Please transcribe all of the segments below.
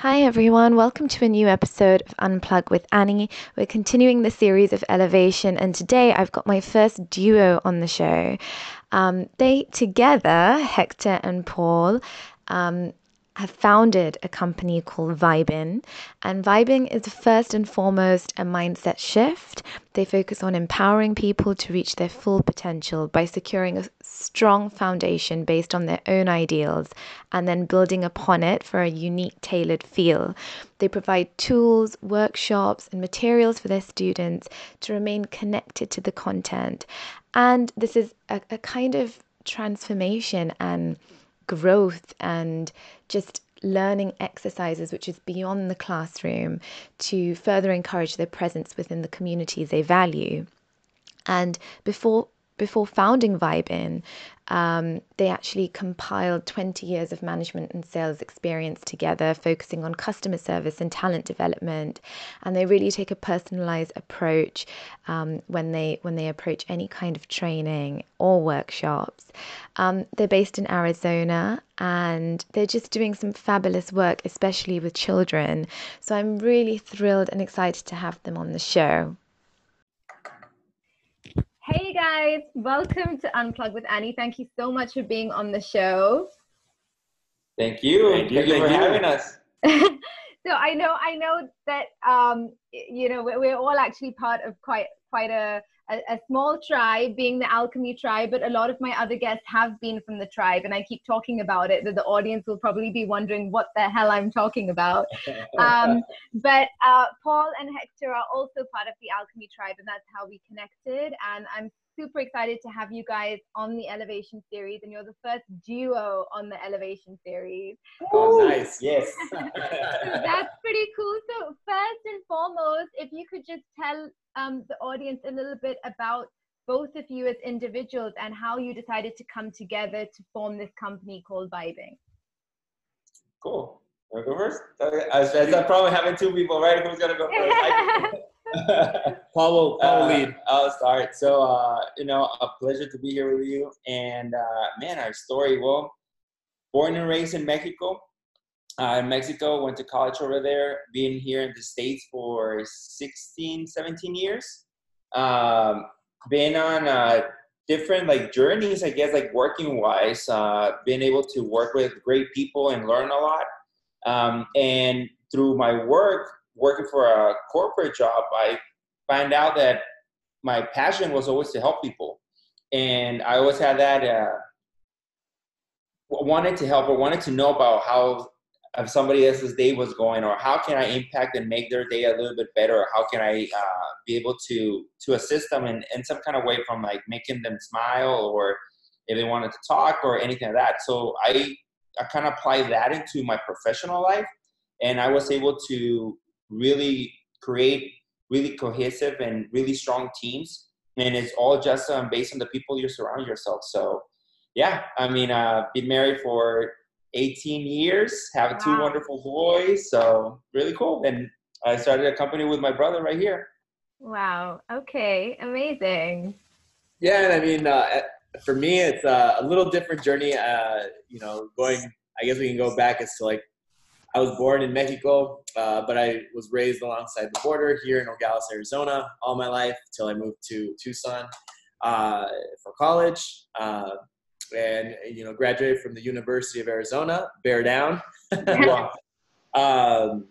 Hi, everyone. Welcome to a new episode of Unplug with Annie. We're continuing the series of elevation, and today I've got my first duo on the show. Um, they together, Hector and Paul, um, have founded a company called Vibin. And Vibin is first and foremost a mindset shift. They focus on empowering people to reach their full potential by securing a strong foundation based on their own ideals and then building upon it for a unique, tailored feel. They provide tools, workshops, and materials for their students to remain connected to the content. And this is a, a kind of transformation and growth and just learning exercises which is beyond the classroom to further encourage their presence within the community they value. And before before founding Vibin, um, they actually compiled 20 years of management and sales experience together, focusing on customer service and talent development. And they really take a personalized approach um, when they when they approach any kind of training or workshops. Um, they're based in Arizona, and they're just doing some fabulous work, especially with children. So I'm really thrilled and excited to have them on the show. Hey guys, welcome to Unplug with Annie. Thank you so much for being on the show. Thank you. Thank you, Thank you for you. having us. so I know I know that um, you know we're, we're all actually part of quite quite a a, a, small tribe being the alchemy tribe but a lot of my other guests have been from the tribe and i keep talking about it that the audience will probably be wondering what the hell i'm talking about. Um, but uh, paul and hector are also part of the alchemy tribe and that's how we connected and i'm super excited to have you guys on the Elevation series, and you're the first duo on the Elevation series. Oh, nice. Yes. so that's pretty cool. So, first and foremost, if you could just tell um, the audience a little bit about both of you as individuals and how you decided to come together to form this company called Vibin. Cool. Wanna go first? I, I, probably having two people, right? Who's gonna go first? Paul will, will lead. Uh, I'll start. So, uh, you know, a pleasure to be here with you. And uh, man, our story. Well, born and raised in Mexico. Uh, in Mexico, went to college over there. Been here in the states for 16, 17 years. Um, been on uh, different like journeys, I guess, like working wise. Uh, been able to work with great people and learn a lot. Um, and through my work, working for a corporate job, I find out that my passion was always to help people, and I always had that uh, wanted to help or wanted to know about how if somebody else's day was going, or how can I impact and make their day a little bit better, or how can I uh, be able to to assist them in, in some kind of way from like making them smile, or if they wanted to talk, or anything like that. So I I kind of applied that into my professional life, and I was able to really create really cohesive and really strong teams. And it's all just um, based on the people you surround yourself. So, yeah, I mean, uh, been married for 18 years, have wow. two wonderful boys. So, really cool. And I started a company with my brother right here. Wow. Okay. Amazing. Yeah. And I mean, uh, for me, it's uh, a little different journey. Uh, you know, going, I guess we can go back as to like I was born in Mexico, uh, but I was raised alongside the border here in Nogales, Arizona, all my life until I moved to Tucson uh, for college. Uh, and you know, graduated from the University of Arizona. Bear down. um,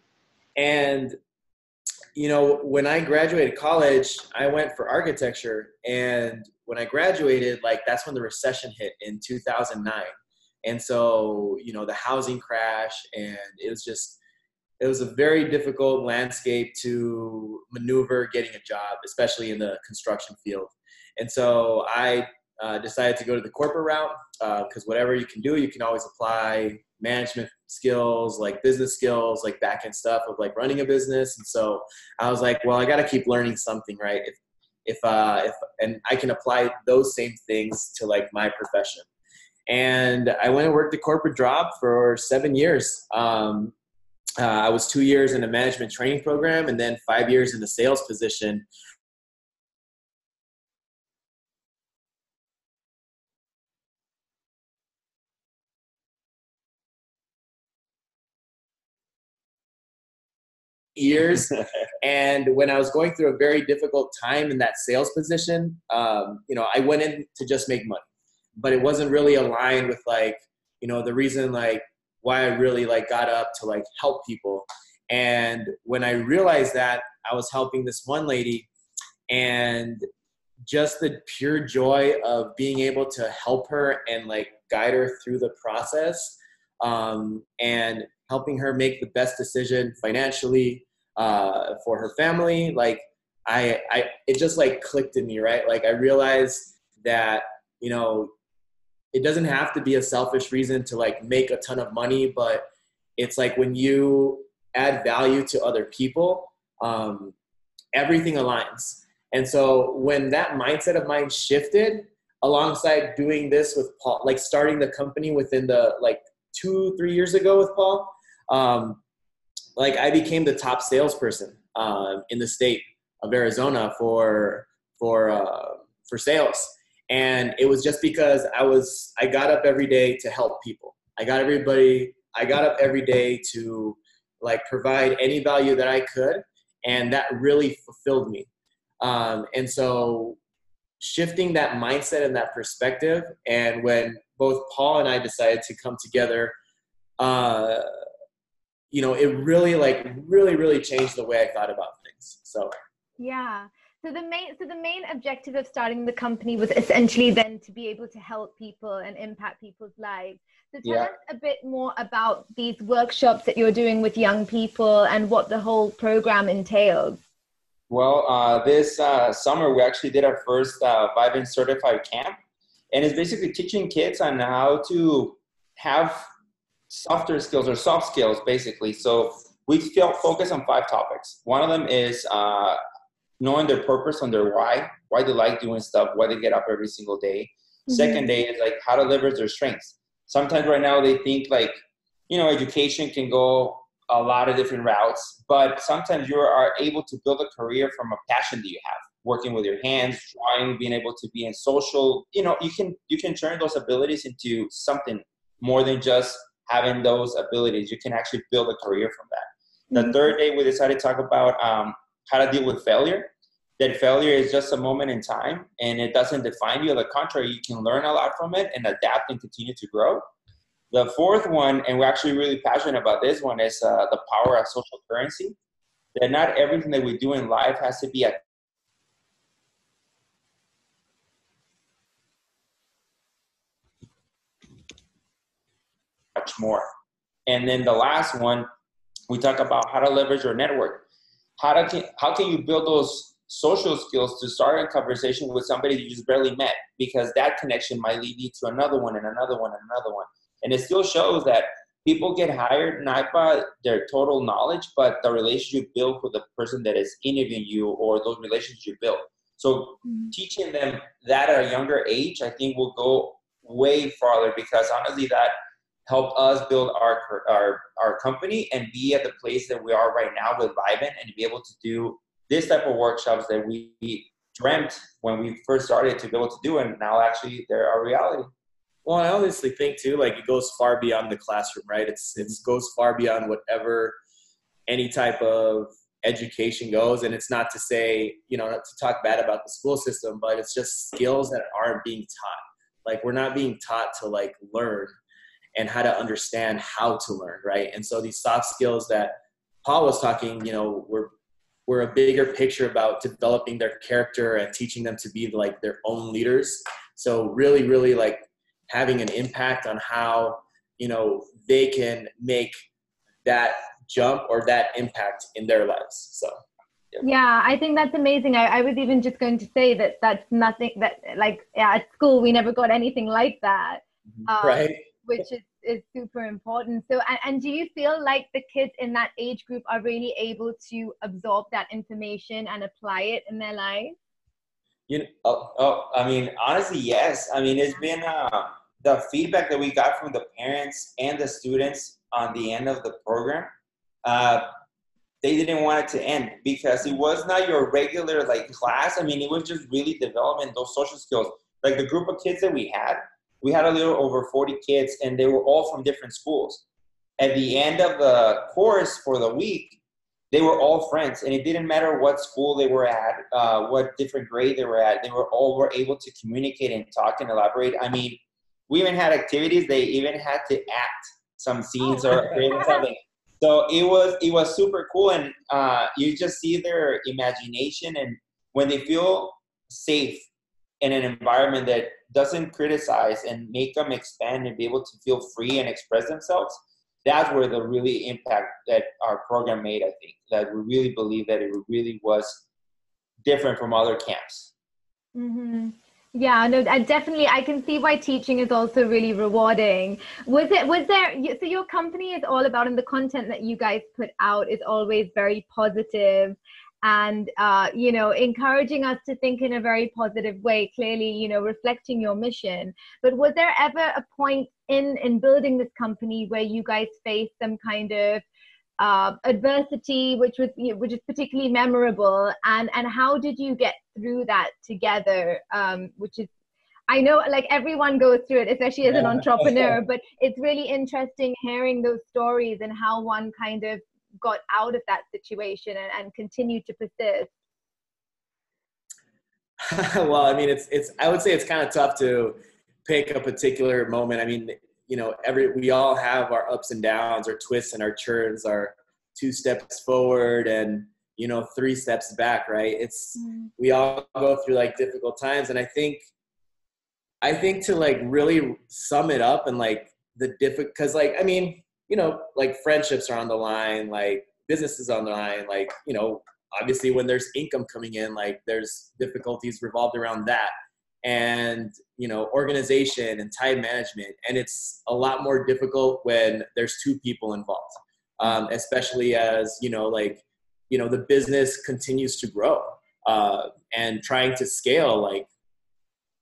and you know, when I graduated college, I went for architecture, and when I graduated, like that's when the recession hit in 2009 and so, you know, the housing crash, and it was just, it was a very difficult landscape to maneuver getting a job, especially in the construction field. And so I uh, decided to go to the corporate route because uh, whatever you can do, you can always apply management skills, like business skills, like back end stuff of like running a business. And so I was like, well, I got to keep learning something, right? If if uh, if and I can apply those same things to like my profession. And I went and worked a corporate job for seven years. Um, uh, I was two years in a management training program and then five years in a sales position years. and when I was going through a very difficult time in that sales position, um, you know, I went in to just make money, but it wasn't really aligned with like, you know, the reason like why I really like got up to like help people. And when I realized that I was helping this one lady and just the pure joy of being able to help her and like guide her through the process um, and helping her make the best decision financially uh, for her family like I, I it just like clicked in me right like i realized that you know it doesn't have to be a selfish reason to like make a ton of money but it's like when you add value to other people um, everything aligns. And so when that mindset of mine shifted alongside doing this with Paul, like starting the company within the like two, three years ago with Paul, um, like I became the top salesperson uh, in the state of Arizona for for uh, for sales, and it was just because I was I got up every day to help people. I got everybody. I got up every day to like provide any value that I could, and that really fulfilled me. Um, and so shifting that mindset and that perspective, and when both Paul and I decided to come together, uh, you know, it really like really really changed the way I thought about things. So yeah. So the main so the main objective of starting the company was essentially then to be able to help people and impact people's lives. So tell yeah. us a bit more about these workshops that you're doing with young people and what the whole program entails. Well, uh, this uh, summer we actually did our first uh, Vibin certified camp, and it's basically teaching kids on how to have softer skills or soft skills, basically. So we focus on five topics. One of them is uh, knowing their purpose and their why, why they like doing stuff, why they get up every single day. Mm-hmm. Second day is like how to leverage their strengths. Sometimes right now they think like, you know, education can go a lot of different routes, but sometimes you are able to build a career from a passion that you have, working with your hands, drawing, being able to be in social. You know, you can you can turn those abilities into something more than just having those abilities. You can actually build a career from that. Mm-hmm. The third day, we decided to talk about um, how to deal with failure. That failure is just a moment in time, and it doesn't define you. On the contrary, you can learn a lot from it and adapt and continue to grow. The fourth one, and we're actually really passionate about this one, is uh, the power of social currency. That not everything that we do in life has to be a much more. And then the last one, we talk about how to leverage your network. How, to, how can you build those social skills to start a conversation with somebody you just barely met? Because that connection might lead you to another one and another one and another one. And it still shows that people get hired not by their total knowledge, but the relationship you build with the person that is interviewing you or those relationships you build. So mm-hmm. teaching them that at a younger age, I think will go way farther because honestly, that helped us build our our our company and be at the place that we are right now with Vibin and be able to do this type of workshops that we dreamt when we first started to be able to do, and now actually they're a reality. Well, I honestly think too, like it goes far beyond the classroom, right? It's it mm-hmm. goes far beyond whatever any type of education goes. And it's not to say, you know, not to talk bad about the school system, but it's just skills that aren't being taught. Like we're not being taught to like learn and how to understand how to learn, right? And so these soft skills that Paul was talking, you know, we're we're a bigger picture about developing their character and teaching them to be like their own leaders. So really, really like having an impact on how you know they can make that jump or that impact in their lives so. Yeah, yeah i think that's amazing. I, I, was even just going to say that that's nothing that like yeah, at school we never got anything like that. Um, right which is, is super important so and, and do you feel like the kids in that age group are really able to absorb that information and apply it in their lives you know, oh, oh, I mean, honestly, yes. I mean, it's been uh, the feedback that we got from the parents and the students on the end of the program. Uh, they didn't want it to end because it was not your regular like class. I mean, it was just really developing those social skills. Like the group of kids that we had, we had a little over 40 kids, and they were all from different schools. At the end of the course for the week, they were all friends, and it didn't matter what school they were at, uh, what different grade they were at. They were all were able to communicate and talk and elaborate. I mean, we even had activities. They even had to act some scenes oh. or something. So it was it was super cool, and uh, you just see their imagination, and when they feel safe in an environment that doesn't criticize and make them expand and be able to feel free and express themselves, that's where the really impact that our program made. I think that we really believe that it really was different from other camps. Mm-hmm. Yeah, no, I definitely I can see why teaching is also really rewarding. Was it was there so your company is all about and the content that you guys put out is always very positive and uh, you know encouraging us to think in a very positive way clearly you know reflecting your mission. But was there ever a point in in building this company where you guys faced some kind of uh, adversity which was you know, which is particularly memorable? And and how did you get through that together? Um, which is I know like everyone goes through it, especially as an entrepreneur, but it's really interesting hearing those stories and how one kind of got out of that situation and, and continued to persist? well, I mean, it's it's. I would say it's kind of tough to pick a particular moment. I mean, you know, every we all have our ups and downs, our twists and our turns, our two steps forward and you know three steps back. Right? It's mm. we all go through like difficult times, and I think I think to like really sum it up and like the difficult because like I mean you know, like friendships are on the line, like businesses on the line, like, you know, obviously when there's income coming in, like there's difficulties revolved around that and, you know, organization and time management. And it's a lot more difficult when there's two people involved, um, especially as, you know, like, you know, the business continues to grow uh, and trying to scale, like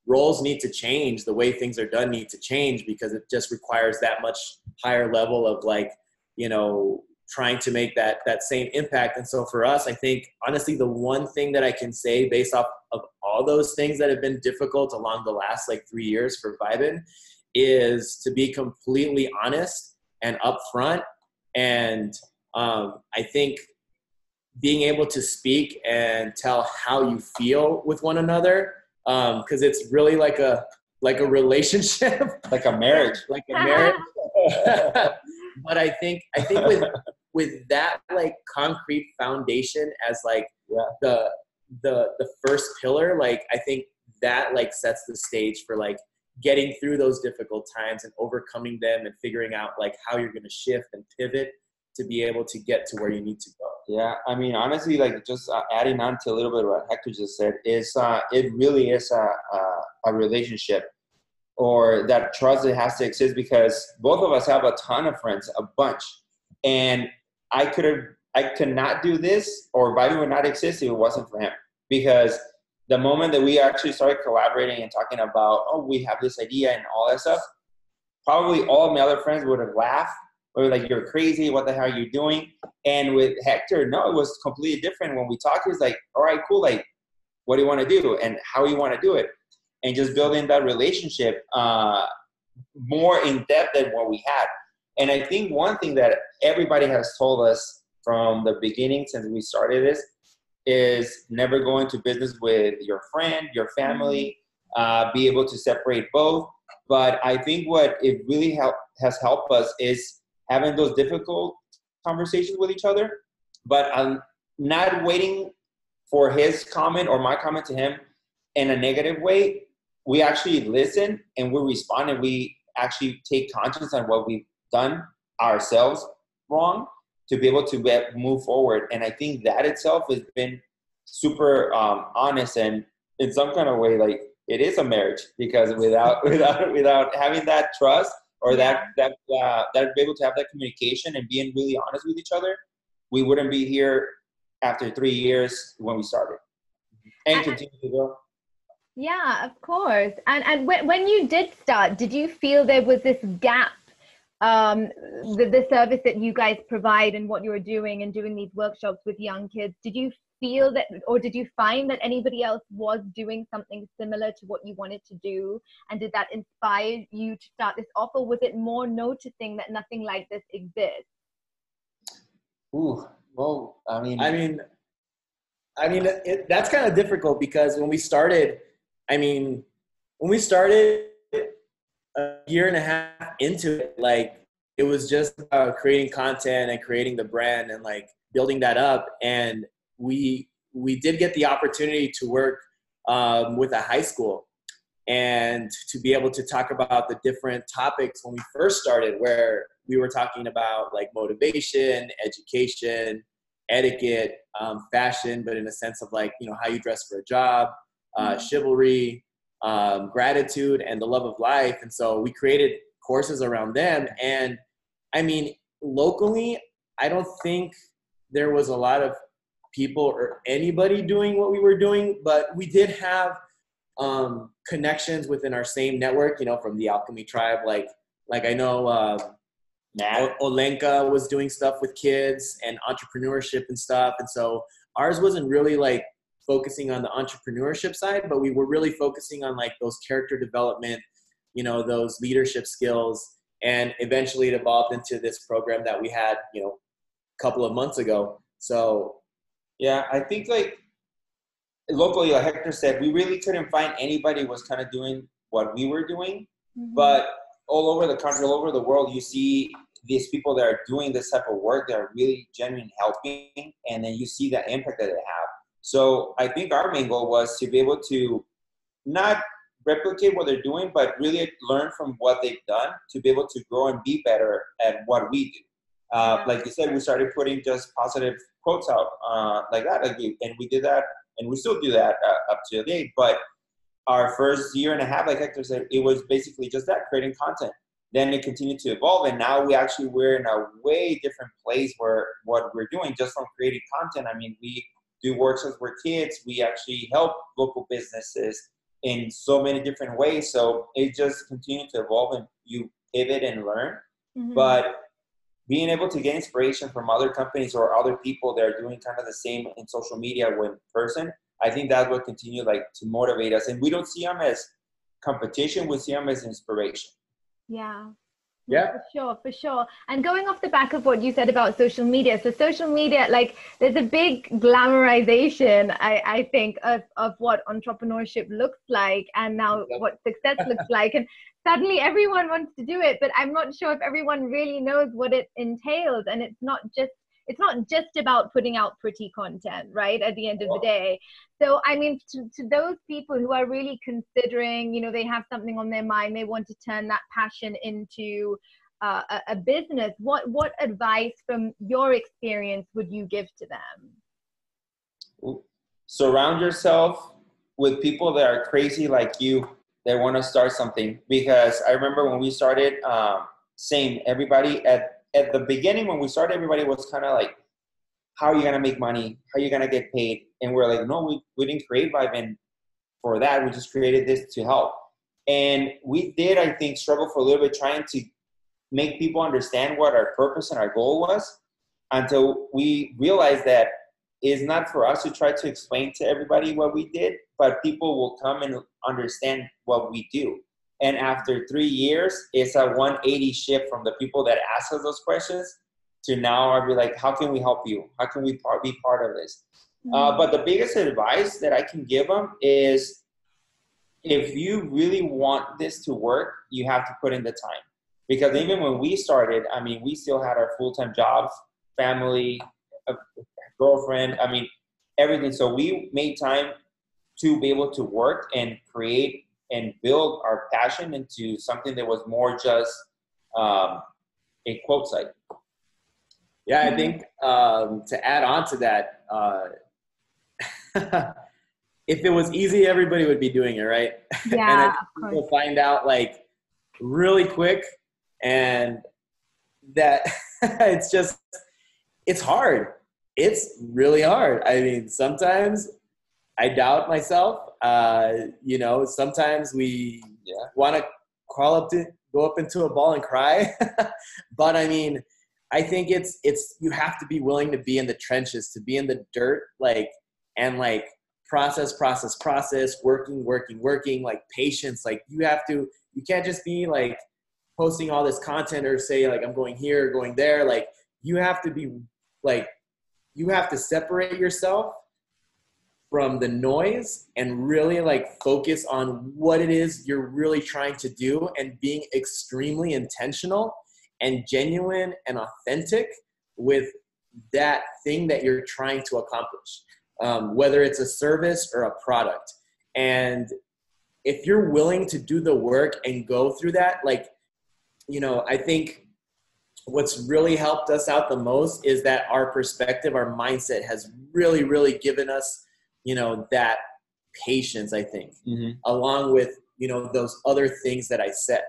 roles need to change the way things are done need to change because it just requires that much higher level of like you know trying to make that that same impact. And so for us i think honestly the one thing that i can say based off of all those things that have been difficult along the last like three years for vibin is to be completely honest and upfront. And um, i think being able to speak and tell how you feel with one another because um, it's really like a like a relationship, like a marriage, like a marriage. but I think I think with with that like concrete foundation as like yeah. the the the first pillar, like I think that like sets the stage for like getting through those difficult times and overcoming them and figuring out like how you're going to shift and pivot to be able to get to where you need to go. Yeah, I mean, honestly, like just uh, adding on to a little bit of what Hector just said is uh, it really is a, a, a relationship or that trust that has to exist because both of us have a ton of friends, a bunch, and I could have, I could not do this or Vibin would not exist if it wasn't for him because the moment that we actually started collaborating and talking about, oh, we have this idea and all that stuff, probably all of my other friends would have laughed or like you're crazy what the hell are you doing? And with hector no it was completely different. When we talked it was like all right cool like what do you want to do? And how you want to do it? And just building that relationship uh, more in depth than what we had. And i think one thing that everybody has told us from the beginning since we started this is never go into business with your friend your family uh, be able to separate both. But i think what it really help, has helped us is having those difficult conversations with each other, but I'm not waiting for his comment or my comment to him in a negative way. We actually listen and we respond and we actually take conscience on what we've done ourselves wrong to be able to move forward. And I think that itself has been super um, honest and in some kind of way, like it is a marriage because without without without having that trust or that that uh, that be able to have that communication and being really honest with each other, we wouldn't be here after three years when we started and continue to grow. Yeah, of course. And and when, when you did start, did you feel there was this gap um, the, the service that you guys provide and what you were doing and doing these workshops with young kids did you feel that or did you find that anybody else was doing something similar to what you wanted to do and did that inspire you to start this off or was it more noticing that nothing like this exists Ooh, well I mean, I mean, I mean, it, that's kind of difficult because when we started, I mean, when we started a year and a half into it, like it was just about creating content and creating the brand and like building that up. And we we did get the opportunity to work um, with a high school and to be able to talk about the different topics when we first started, where we were talking about like motivation, education, etiquette, um, fashion, but in a sense of like, you know, how you dress for a job, uh, mm-hmm. chivalry, um, gratitude, and the love of life. And so we created courses around them. And I mean, locally, I don't think there was a lot of people or anybody doing what we were doing, but we did have um, connections within our same network, you know, from the Alchemy Tribe. Like, like I know uh, Matt Olenka was doing stuff with kids and entrepreneurship and stuff. And so ours wasn't really like focusing on the entrepreneurship side, but we were really focusing on like those character development, you know, those leadership skills. And eventually it evolved into this program that we had, you know, a couple of months ago. So yeah, I think like locally, like Hector said, we really couldn't find anybody was kind of doing what we were doing. Mm-hmm. But all over the country, all over the world, you see these people that are doing this type of work that are really genuine helping, and then you see the impact that they have. So I think our main goal was to be able to not replicate what they're doing, but really learn from what they've done to be able to grow and be better at what we do. Uh, like you said, we started putting just positive quotes out uh, like that, like we, and we did that, and we still do that uh, up to date. But our first year and a half, like Hector said, it was basically just that creating content. Then it continued to evolve and now we actually we're in a way different place where what we're doing just from creating content. I mean we do workshops with kids. We actually help local businesses in so many different ways. So it just continued to evolve and you pivot and learn. Mm-hmm. but being able to get inspiration from other companies or other people that are doing kind of the same in social media with person i think that will continue like to motivate us and we don't see them as competition we see them as inspiration yeah. Yeah. For sure, for sure. And going off the back of what you said about social media, so social media, like there's a big glamorization, I, I think, of, of what entrepreneurship looks like and now what success looks like. And suddenly everyone wants to do it, but I'm not sure if everyone really knows what it entails. And it's not just it's not just about putting out pretty content right at the end of the day. So i mean to, to those people who are really considering you know they have something on their mind they want to turn that passion into uh, a, a business what what advice from your experience would you give to them? Surround yourself with people that are crazy like you that want to start something. Because i remember when we started um, same everybody at at the beginning when we started, everybody was kind of like, "How are you gonna make money? How are you gonna get paid?" And we're like, "No, we, we didn't create Vibin for that. We just created this to help." And we did, I think, struggle for a little bit trying to make people understand what our purpose and our goal was until we realized that it's not for us to try to explain to everybody what we did, but people will come and understand what we do. And after three years, it's a 180 shift from the people that ask us those questions to now I'll be like, how can we help you? How can we be part of this? Mm-hmm. Uh, but the biggest advice that I can give them is if you really want this to work, you have to put in the time. Because even when we started, I mean, we still had our full time jobs, family, girlfriend, I mean, everything. So we made time to be able to work and create and build our passion into something that was more just um, a quote site. Yeah, I think um, to add on to that, uh, if it was easy, everybody would be doing it, right? Yeah, and people find out like really quick, and that it's just it's hard. It's really hard. I mean, sometimes I doubt myself. Uh, you know, sometimes we yeah. want to crawl up to go up into a ball and cry, but I mean, I think it's it's you have to be willing to be in the trenches, to be in the dirt, like and like process, process, process, working, working, working, like patience. Like you have to, you can't just be like posting all this content or say like I'm going here, going there. Like you have to be like you have to separate yourself from the noise and really like focus on what it is you're really trying to do and being extremely intentional and genuine and authentic with that thing that you're trying to accomplish, um, whether it's a service or a product. And if you're willing to do the work and go through that, like, you know, I think what's really helped us out the most is that our perspective, our mindset has really, really given us, you know, that patience, I think, mm-hmm. along with, you know, those other things that I said.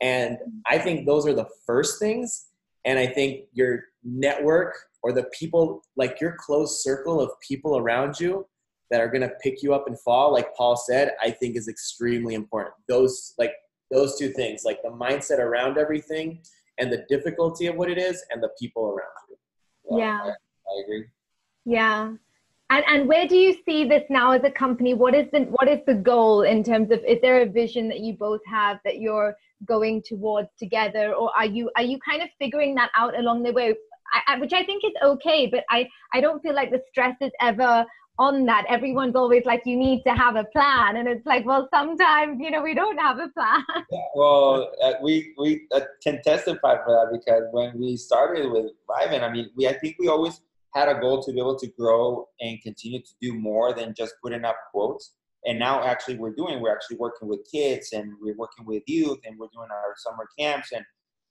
And I think those are the first things. And I think your network or the people, like your close circle of people around you that are going to pick you up and fall, like Paul said, I think is extremely important. Those, like, those two things, like the mindset around everything and the difficulty of what it is and the people around you. yeah. I, I agree. Yeah. And, and where do you see this now as a company? What is the what is the goal in terms of is there a vision that you both have that you're going towards together? Or are you are you kind of figuring that out along the way? I, I, which i think is okay but i i don't feel like the stress is ever on that. Everyone's always like you need to have a plan. And it's like well sometimes you know we don't have a plan. Yeah, well uh, we we uh, can testify for that because when we started with Vibin, i mean we i think we always had a goal to be able to grow and continue to do more than just putting up quotes. And now actually we're doing we're actually working with kids and we're working with youth and we're doing our summer camps and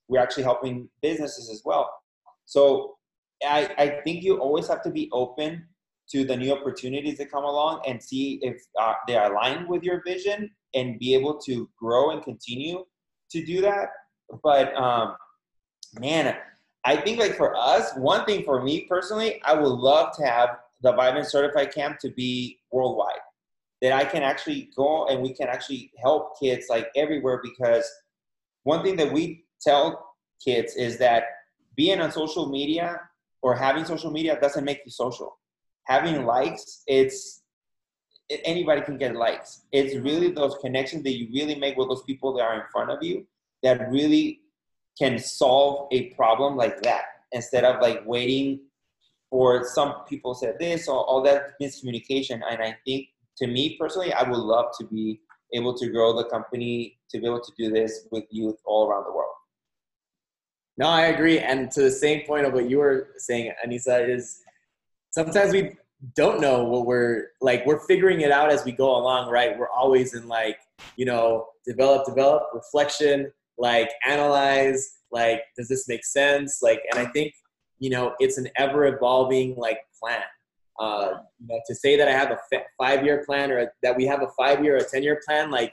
we're actually helping businesses as well. So i, I think you always have to be open to the new opportunities that come along and see if uh, they align with your vision and be able to grow and continue to do that. But um, man i think like for us one thing for me personally i would love to have the Vibin certified camp to be worldwide that I can actually go and we can actually help kids like everywhere because one thing that we tell kids is that being on social media or having social media doesn't make you social. Having likes, it's anybody can get likes. It's really those connections that you really make with those people that are in front of you that really can solve a problem like that instead of like waiting for some people said this or all that miscommunication. And I think to me personally, I would love to be able to grow the company to be able to do this with youth all around the world. No, I agree. And to the same point of what you were saying, Anissa, is sometimes we don't know what we're like. We're figuring it out as we go along, right? We're always in like, you know, develop, develop, reflection, like analyze, like, does this make sense? Like, and I think, you know, it's an ever evolving like plan. Uh, you know, to say that I have a five-year plan or that we have a five-year or a ten-year plan, like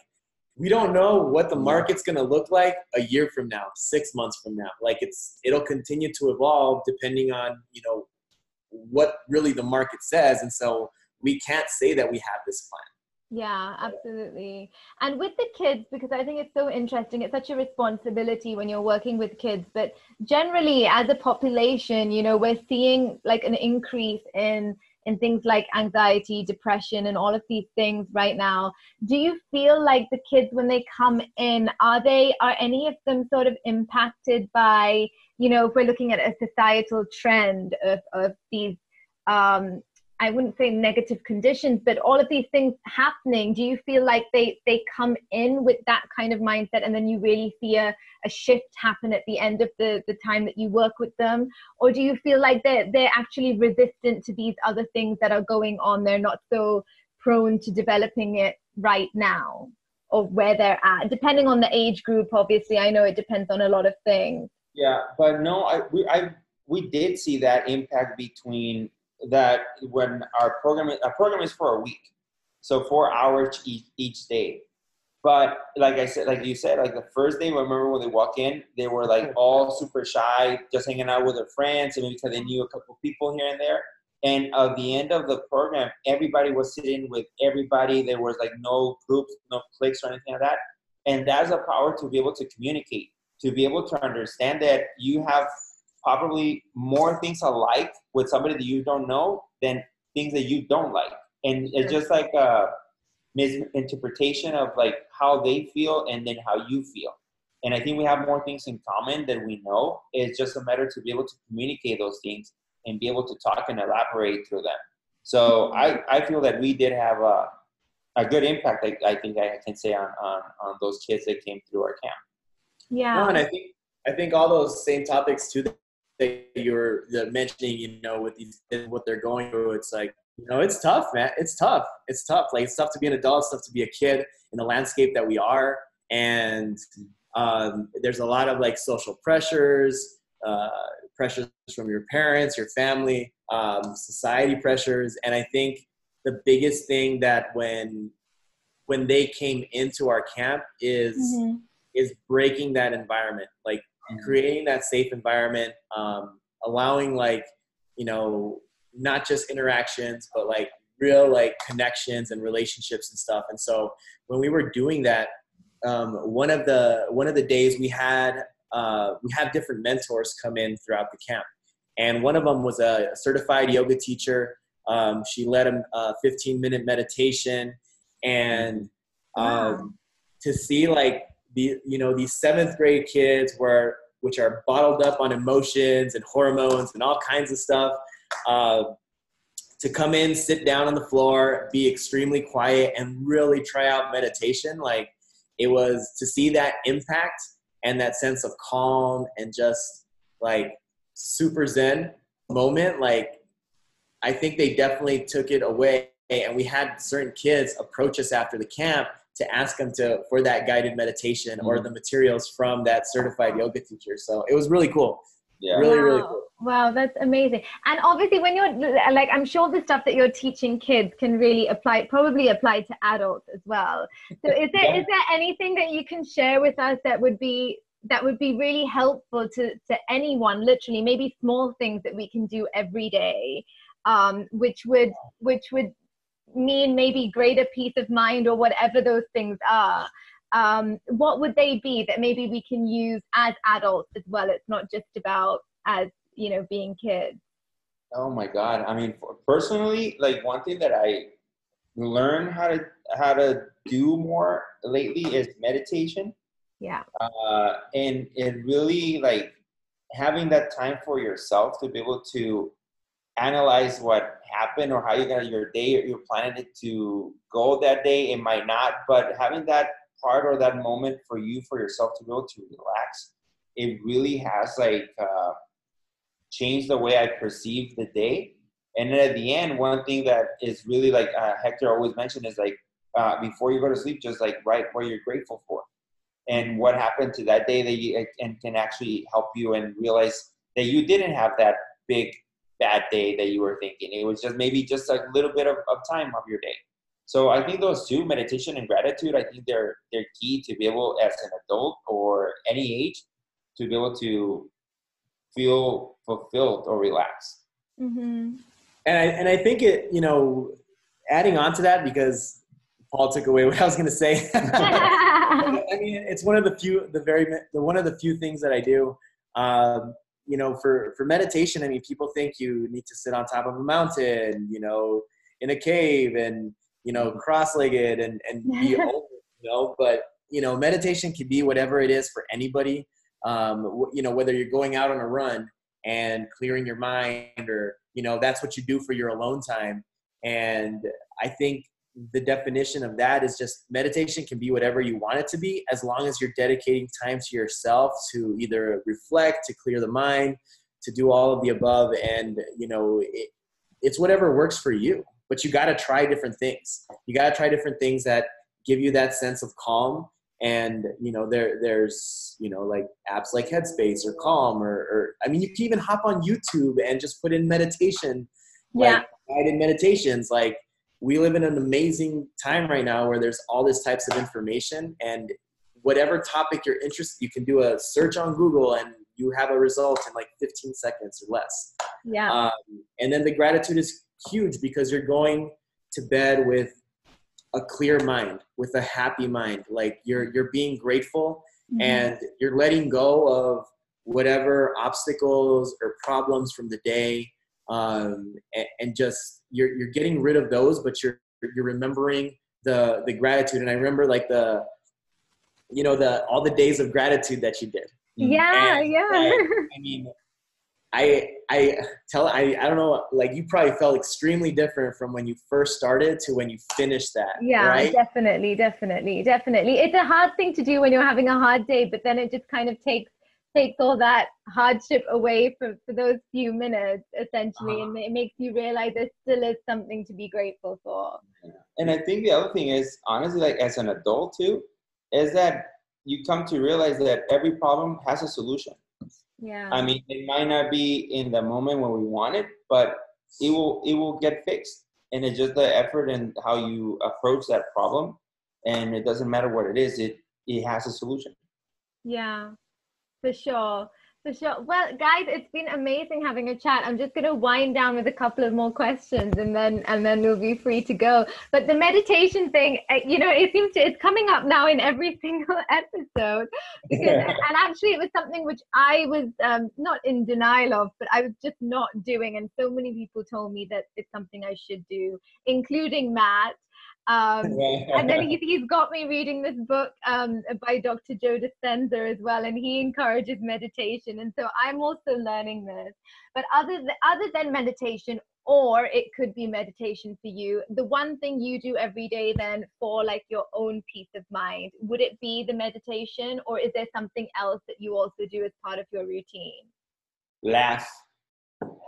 we don't know what the market's going to look like a year from now, six months from now. Like it's it'll continue to evolve depending on you know what really the market says, and so we can't say that we have this plan. Yeah, absolutely. And with the kids, because I think it's so interesting, it's such a responsibility when you're working with kids. But generally, as a population, you know, we're seeing like an increase in in things like anxiety, depression, and all of these things right now. Do you feel like the kids, when they come in, are they, are any of them sort of impacted by, you know, if we're looking at a societal trend of, of these um, I wouldn't say negative conditions, but all of these things happening, do you feel like they they come in with that kind of mindset and then you really see a, a shift happen at the end of the, the time that you work with them? Or do you feel like they're they're actually resistant to these other things that are going on? They're not so prone to developing it right now or where they're at, depending on the age group, obviously. I know it depends on a lot of things. Yeah, but no, I we I we did see that impact between that when our program our program is for a week, so four hours each, each day. But like I said, like you said, like the first day, remember when they walk in, they were like all super shy, just hanging out with their friends, and maybe because they knew a couple people here and there. And at the end of the program, everybody was sitting with everybody. There was like no groups, no cliques or anything like that. And that's a power to be able to communicate, to be able to understand that you have probably more things alike with somebody that you don't know than things that you don't like. And it's just like a misinterpretation of like how they feel and then how you feel. And I think we have more things in common than we know. It's just a matter to be able to communicate those things and be able to talk and elaborate through them. So I, I feel that we did have a, a good impact. I, I think I can say on, on, on those kids that came through our camp. Yeah. No, and I think I think all those same topics too that you were mentioning, you know, with these what they're going through, it's like you know, it's tough, man. It's tough. It's tough. Like it's tough to be an adult. It's tough to be a kid in the landscape that we are, and um, there's a lot of like social pressures, uh, pressures from your parents, your family, um, society pressures, and I think the biggest thing that when when they came into our camp is mm-hmm. is breaking that environment, like. Creating that safe environment, um, allowing like you know not just interactions, but like real like connections and relationships and stuff. And so when we were doing that, um, one of the one of the days we had uh, we have different mentors come in throughout the camp, and one of them was a certified yoga teacher. Um, she led a, a 15 minute meditation, and um, wow. to see like the you know these seventh grade kids were which are bottled up on emotions and hormones and all kinds of stuff uh, to come in, sit down on the floor, be extremely quiet, and really try out meditation. Like it was to see that impact and that sense of calm and just like super zen moment. Like I think they definitely took it away. And we had certain kids approach us after the camp to ask them to for that guided meditation or mm-hmm. the materials from that certified yoga teacher. So it was really cool. Yeah. Really, wow. really cool. Wow, that's amazing. And obviously, when you're like, I'm sure the stuff that you're teaching kids can really apply, probably apply to adults as well. So, is there yeah. is there anything that you can share with us that would be that would be really helpful to to anyone? Literally, maybe small things that we can do every day, um, which would which would mean maybe greater peace of mind or whatever those things are. Um, what would they be that maybe we can use as adults as well? It's not just about as you know being kids oh my god i mean personally like one thing that i learned how to how to do more lately is meditation yeah uh, and it really like having that time for yourself to be able to analyze what happened or how you're gonna your day you're planning it to go that day it might not but having that part or that moment for you for yourself to go to relax it really has like uh, changed the way I perceive the day. And then at the end, one thing that is really like uh, Hector always mentioned is like uh, before you go to sleep, just like write what you're grateful for and what happened to that day that you and can actually help you and realize that you didn't have that big bad day that you were thinking. It was just maybe just a little bit of, of time of your day. So I think those two, meditation and gratitude, I think they're they're key to be able, as an adult or any age, to be able to feel fulfilled or relaxed. Mm-hmm. And I and I think it, you know, adding on to that because Paul took away what I was going to say. I mean, it's one of the few, the very, the one of the few things that I do. Um, you know, for for meditation, I mean, people think you need to sit on top of a mountain, you know, in a cave, and you know, cross-legged, and and be open, you know. But you know, meditation can be whatever it is for anybody um, you know whether you're going out on a run and clearing your mind or you know that's what you do for your alone time and i think the definition of that is just meditation can be whatever you want it to be as long as you're dedicating time to yourself to either reflect to clear the mind to do all of the above and you know it, it's whatever works for you. But you got to try different things. You got to try different things that give you that sense of calm. And you know there there's you know like apps like headspace or calm or, or i mean you can even hop on youtube and just put in meditation yeah. like guided meditations like we live in an amazing time right now where there's all this types of information and whatever topic you're interested you can do a search on google and you have a result in like 15 seconds or less. Yeah. Um, and then the gratitude is huge because you're going to bed with a clear mind with a happy mind. Like you're you're being grateful mm-hmm. and you're letting go of whatever obstacles or problems from the day um, and, and, just you're you're getting rid of those but you're you're remembering the the gratitude and i remember like the you know the all the days of gratitude that you did yeah and, yeah and, i mean I I tell I I don't know like you probably felt extremely different from when you first started to when you finished that. Yeah, right? definitely, definitely, definitely. It's a hard thing to do when you're having a hard day, but then it just kind of takes takes all that hardship away for, for those few minutes essentially uh-huh. and it makes you realize there still is something to be grateful for and i think the other thing is honestly like as an adult too is that you come to realize that every problem has a solution yeah. I mean, it might not be in the moment when we want it, but it will it will get fixed. And it's just the effort and how you approach that problem. And it doesn't matter what it is, it it has a solution. Yeah, for sure. For sure. Well, guys, it's been amazing having a chat. I'm just going to wind down with a couple of more questions, and then and then we'll be free to go. But the meditation thing, uh, you know, it seems to it's coming up now in every single episode. Because, and actually, it was something which I was um, not in denial of, but I was just not doing. And so many people told me that it's something I should do, including Matt. Um, and then he's, he's got me reading this book um, by Dr. Joe Dispenza as well, and he encourages meditation. And so I'm also learning this. But other, th- other than meditation, or it could be meditation for you, the one thing you do every day then for like your own peace of mind, would it be the meditation, or is there something else that you also do as part of your routine? Laugh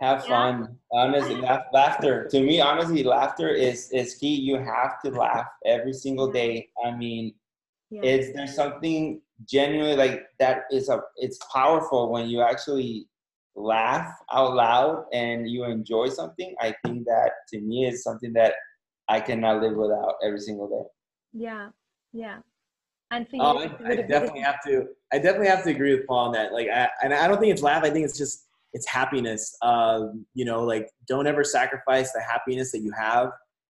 have fun. Honestly laugh, laughter. To me honestly laughter is is key. You have to laugh every single day. I mean yeah. it's there's something genuinely like that is a it's powerful when you actually laugh out loud and you enjoy something? I think that to me is something that i cannot live without every single day. Yeah. Yeah. And for oh, you, I, I definitely have to. I definitely have to agree with Paul on that. Like, I, and I don't think it's laugh. I think it's just it's happiness. Um, you know, like don't ever sacrifice the happiness that you have.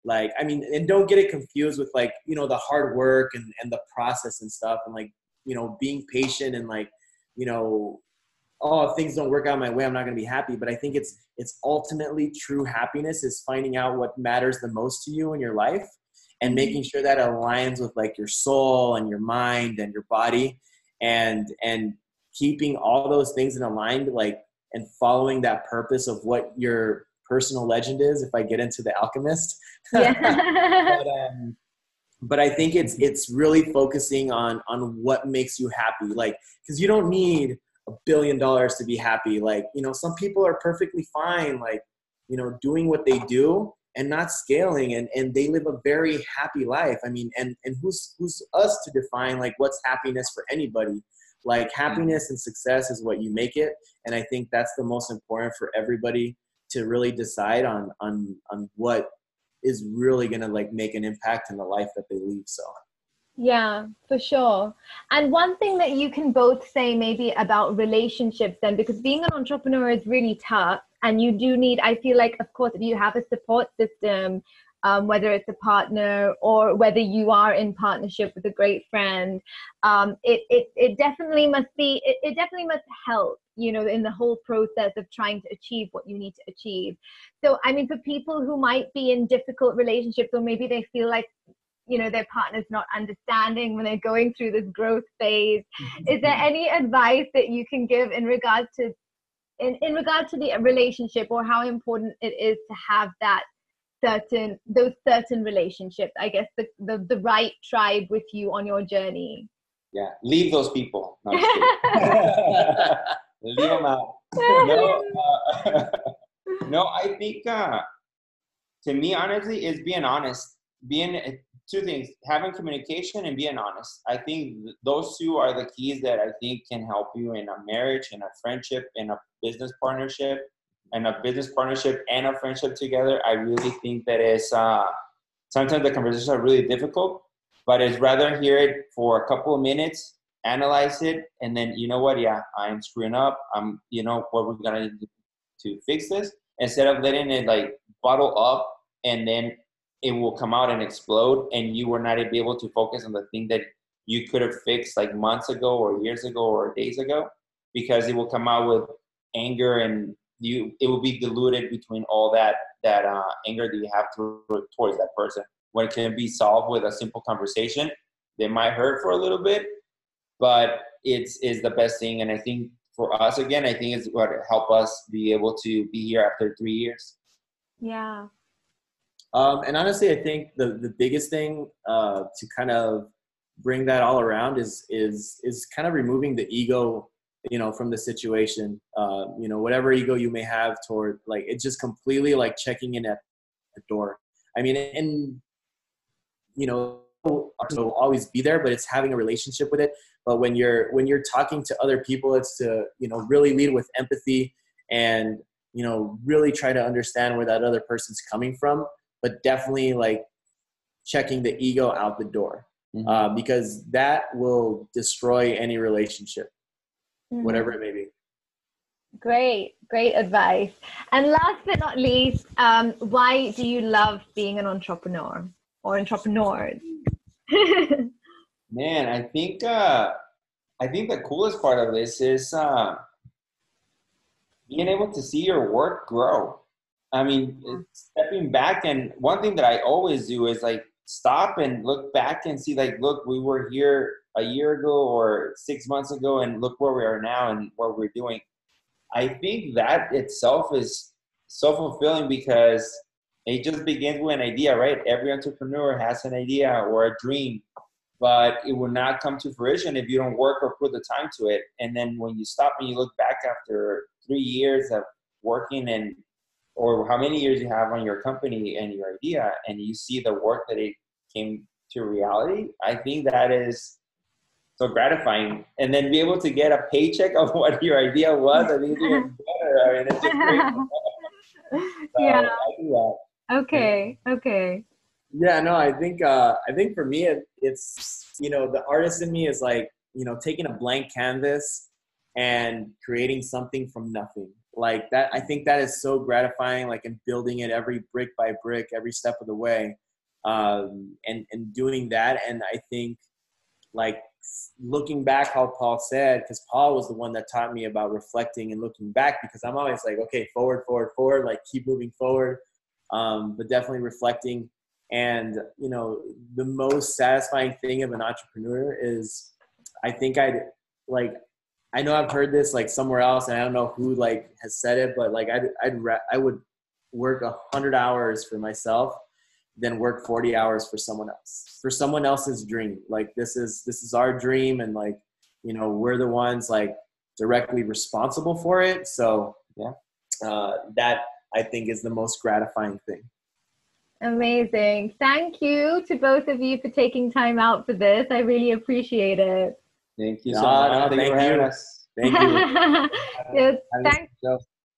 Like, I mean, and don't get it confused with like, you know, the hard work and, and the process and stuff and like, you know, being patient and like, you know, oh, if things don't work out my way, I'm not going to be happy. But I think it's, it's ultimately true happiness is finding out what matters the most to you in your life and mm-hmm. making sure that aligns with like your soul and your mind and your body and, and keeping all those things in aligned, like and following that purpose of what your personal legend is if i get into the alchemist. Yeah. but, um, but i think it's it's really focusing on on what makes you happy. Like because you don't need a billion dollars to be happy. Like you know some people are perfectly fine like you know doing what they do and not scaling and and they live a very happy life. I mean and and who's who's us to define like what's happiness for anybody like mm-hmm. happiness and success is what you make it and i think that's the most important for everybody to really decide on on on what is really going to like make an impact in the life that they leave so. Yeah for sure. And one thing that you can both say maybe about relationships then because being an entrepreneur is really tough and you do need i feel like of course if you have a support system um, whether it's a partner or whether you are in partnership with a great friend um, it, it, it definitely must be it, it definitely must help you know in the whole process of trying to achieve what you need to achieve. So i mean for people who might be in difficult relationships or maybe they feel like you know their partner's not understanding when they're going through this growth phase is there any advice that you can give in regards to in, in regard to the relationship or how important it is to have that certain those certain relationships i guess the, the, the right tribe with you on your journey. Yeah leave those people. No, leave them out. No, uh, no i think uh, to me honestly is being honest being two things having communication and being honest. I think those two are the keys that i think can help you in a marriage in a friendship in a business partnership and a business partnership and a friendship together, I really think that is uh, sometimes the conversations are really difficult, but it's rather hear it for a couple of minutes, analyze it, and then you know what? Yeah, I'm screwing up. I'm, you know, what we're gonna do to fix this instead of letting it like bottle up and then it will come out and explode, and you were not be able to focus on the thing that you could have fixed like months ago or years ago or days ago because it will come out with anger and you it will be diluted between all that that uh, anger that you have to, towards that person. When it can be solved with a simple conversation, they might hurt for a little bit, but it's is the best thing. And I think for us again, I think it's what helped us be able to be here after three years. Yeah. Um, and honestly, I think the the biggest thing uh, to kind of bring that all around is is is kind of removing the ego, you know, from the situation. Uh, you know, whatever ego you may have toward like it's just completely like checking in at the door. I mean, and you know, will always be there, but it's having a relationship with it. But when you're when you're talking to other people, it's to you know really lead with empathy and you know really try to understand where that other person's coming from but definitely like checking the ego out the door mm-hmm. uh, because that will destroy any relationship, mm-hmm. whatever it may be. Great, great advice. And last but not least, um, why do you love being an entrepreneur or entrepreneurs? Man, I think uh, I think the coolest part of this is uh, being able to see your work grow. I mean, stepping back and one thing that I always do is like stop and look back and see like, look, we were here a year ago or six months ago, and look where we are now and what we're doing. I think that itself is so fulfilling because it just begins with an idea, right? Every entrepreneur has an idea or a dream, but it will not come to fruition if you don't work or put the time to it. And then when you stop and you look back after three years of working and or how many years you have on your company and your idea and you see the work that it came to reality i think that is so gratifying. And then be able to get a paycheck of what your idea was i think it's even better i mean it's just great. So yeah. Okay okay. Yeah no i think uh i think for me it, it's you know the artist in me is like you know taking a blank canvas and creating something from nothing. Like that i think that is so gratifying like in building it every brick by brick every step of the way um, and and doing that. And i think like looking back how paul said because paul was the one that taught me about reflecting and looking back because i'm always like okay forward forward forward like keep moving forward um, but definitely reflecting. And you know the most satisfying thing of an entrepreneur is i think i'd like I know I've heard this like somewhere else, and I don't know who like has said it, but like I'd I'd I would work a hundred hours for myself, then work forty hours for someone else, for someone else's dream. Like this is this is our dream, and like you know we're the ones like directly responsible for it. So yeah, uh, that I think is the most gratifying thing. Amazing. Thank you to both of you for taking time out for this. I really appreciate it. Thank you so no, much. No, thank, thank you. Thank you. yes, thank,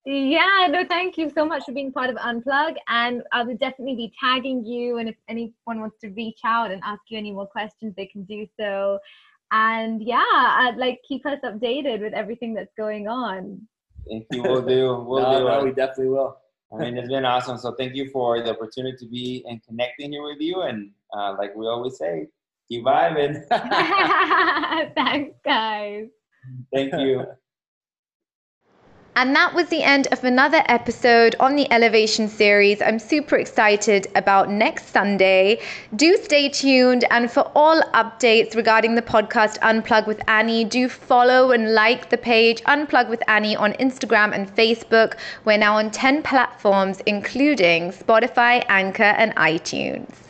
yeah, no, thank you so much for being part of Unplug. And I will definitely be tagging you. And if anyone wants to reach out and ask you any more questions, they can do so. And yeah, I'd like keep us updated with everything that's going on. Thank you. We'll do. We'll no, do. No, we definitely will. I mean, it's been awesome. So thank you for the opportunity to be and connecting here with you. And uh, like we always say, Keep vibing. Thanks, guys. Thank you. And that was the end of another episode on the Elevation series. I'm super excited about next Sunday. Do stay tuned. And for all updates regarding the podcast Unplug with Annie, do follow and like the page Unplug with Annie on Instagram and Facebook. We're now on 10 platforms, including Spotify, Anchor, and iTunes.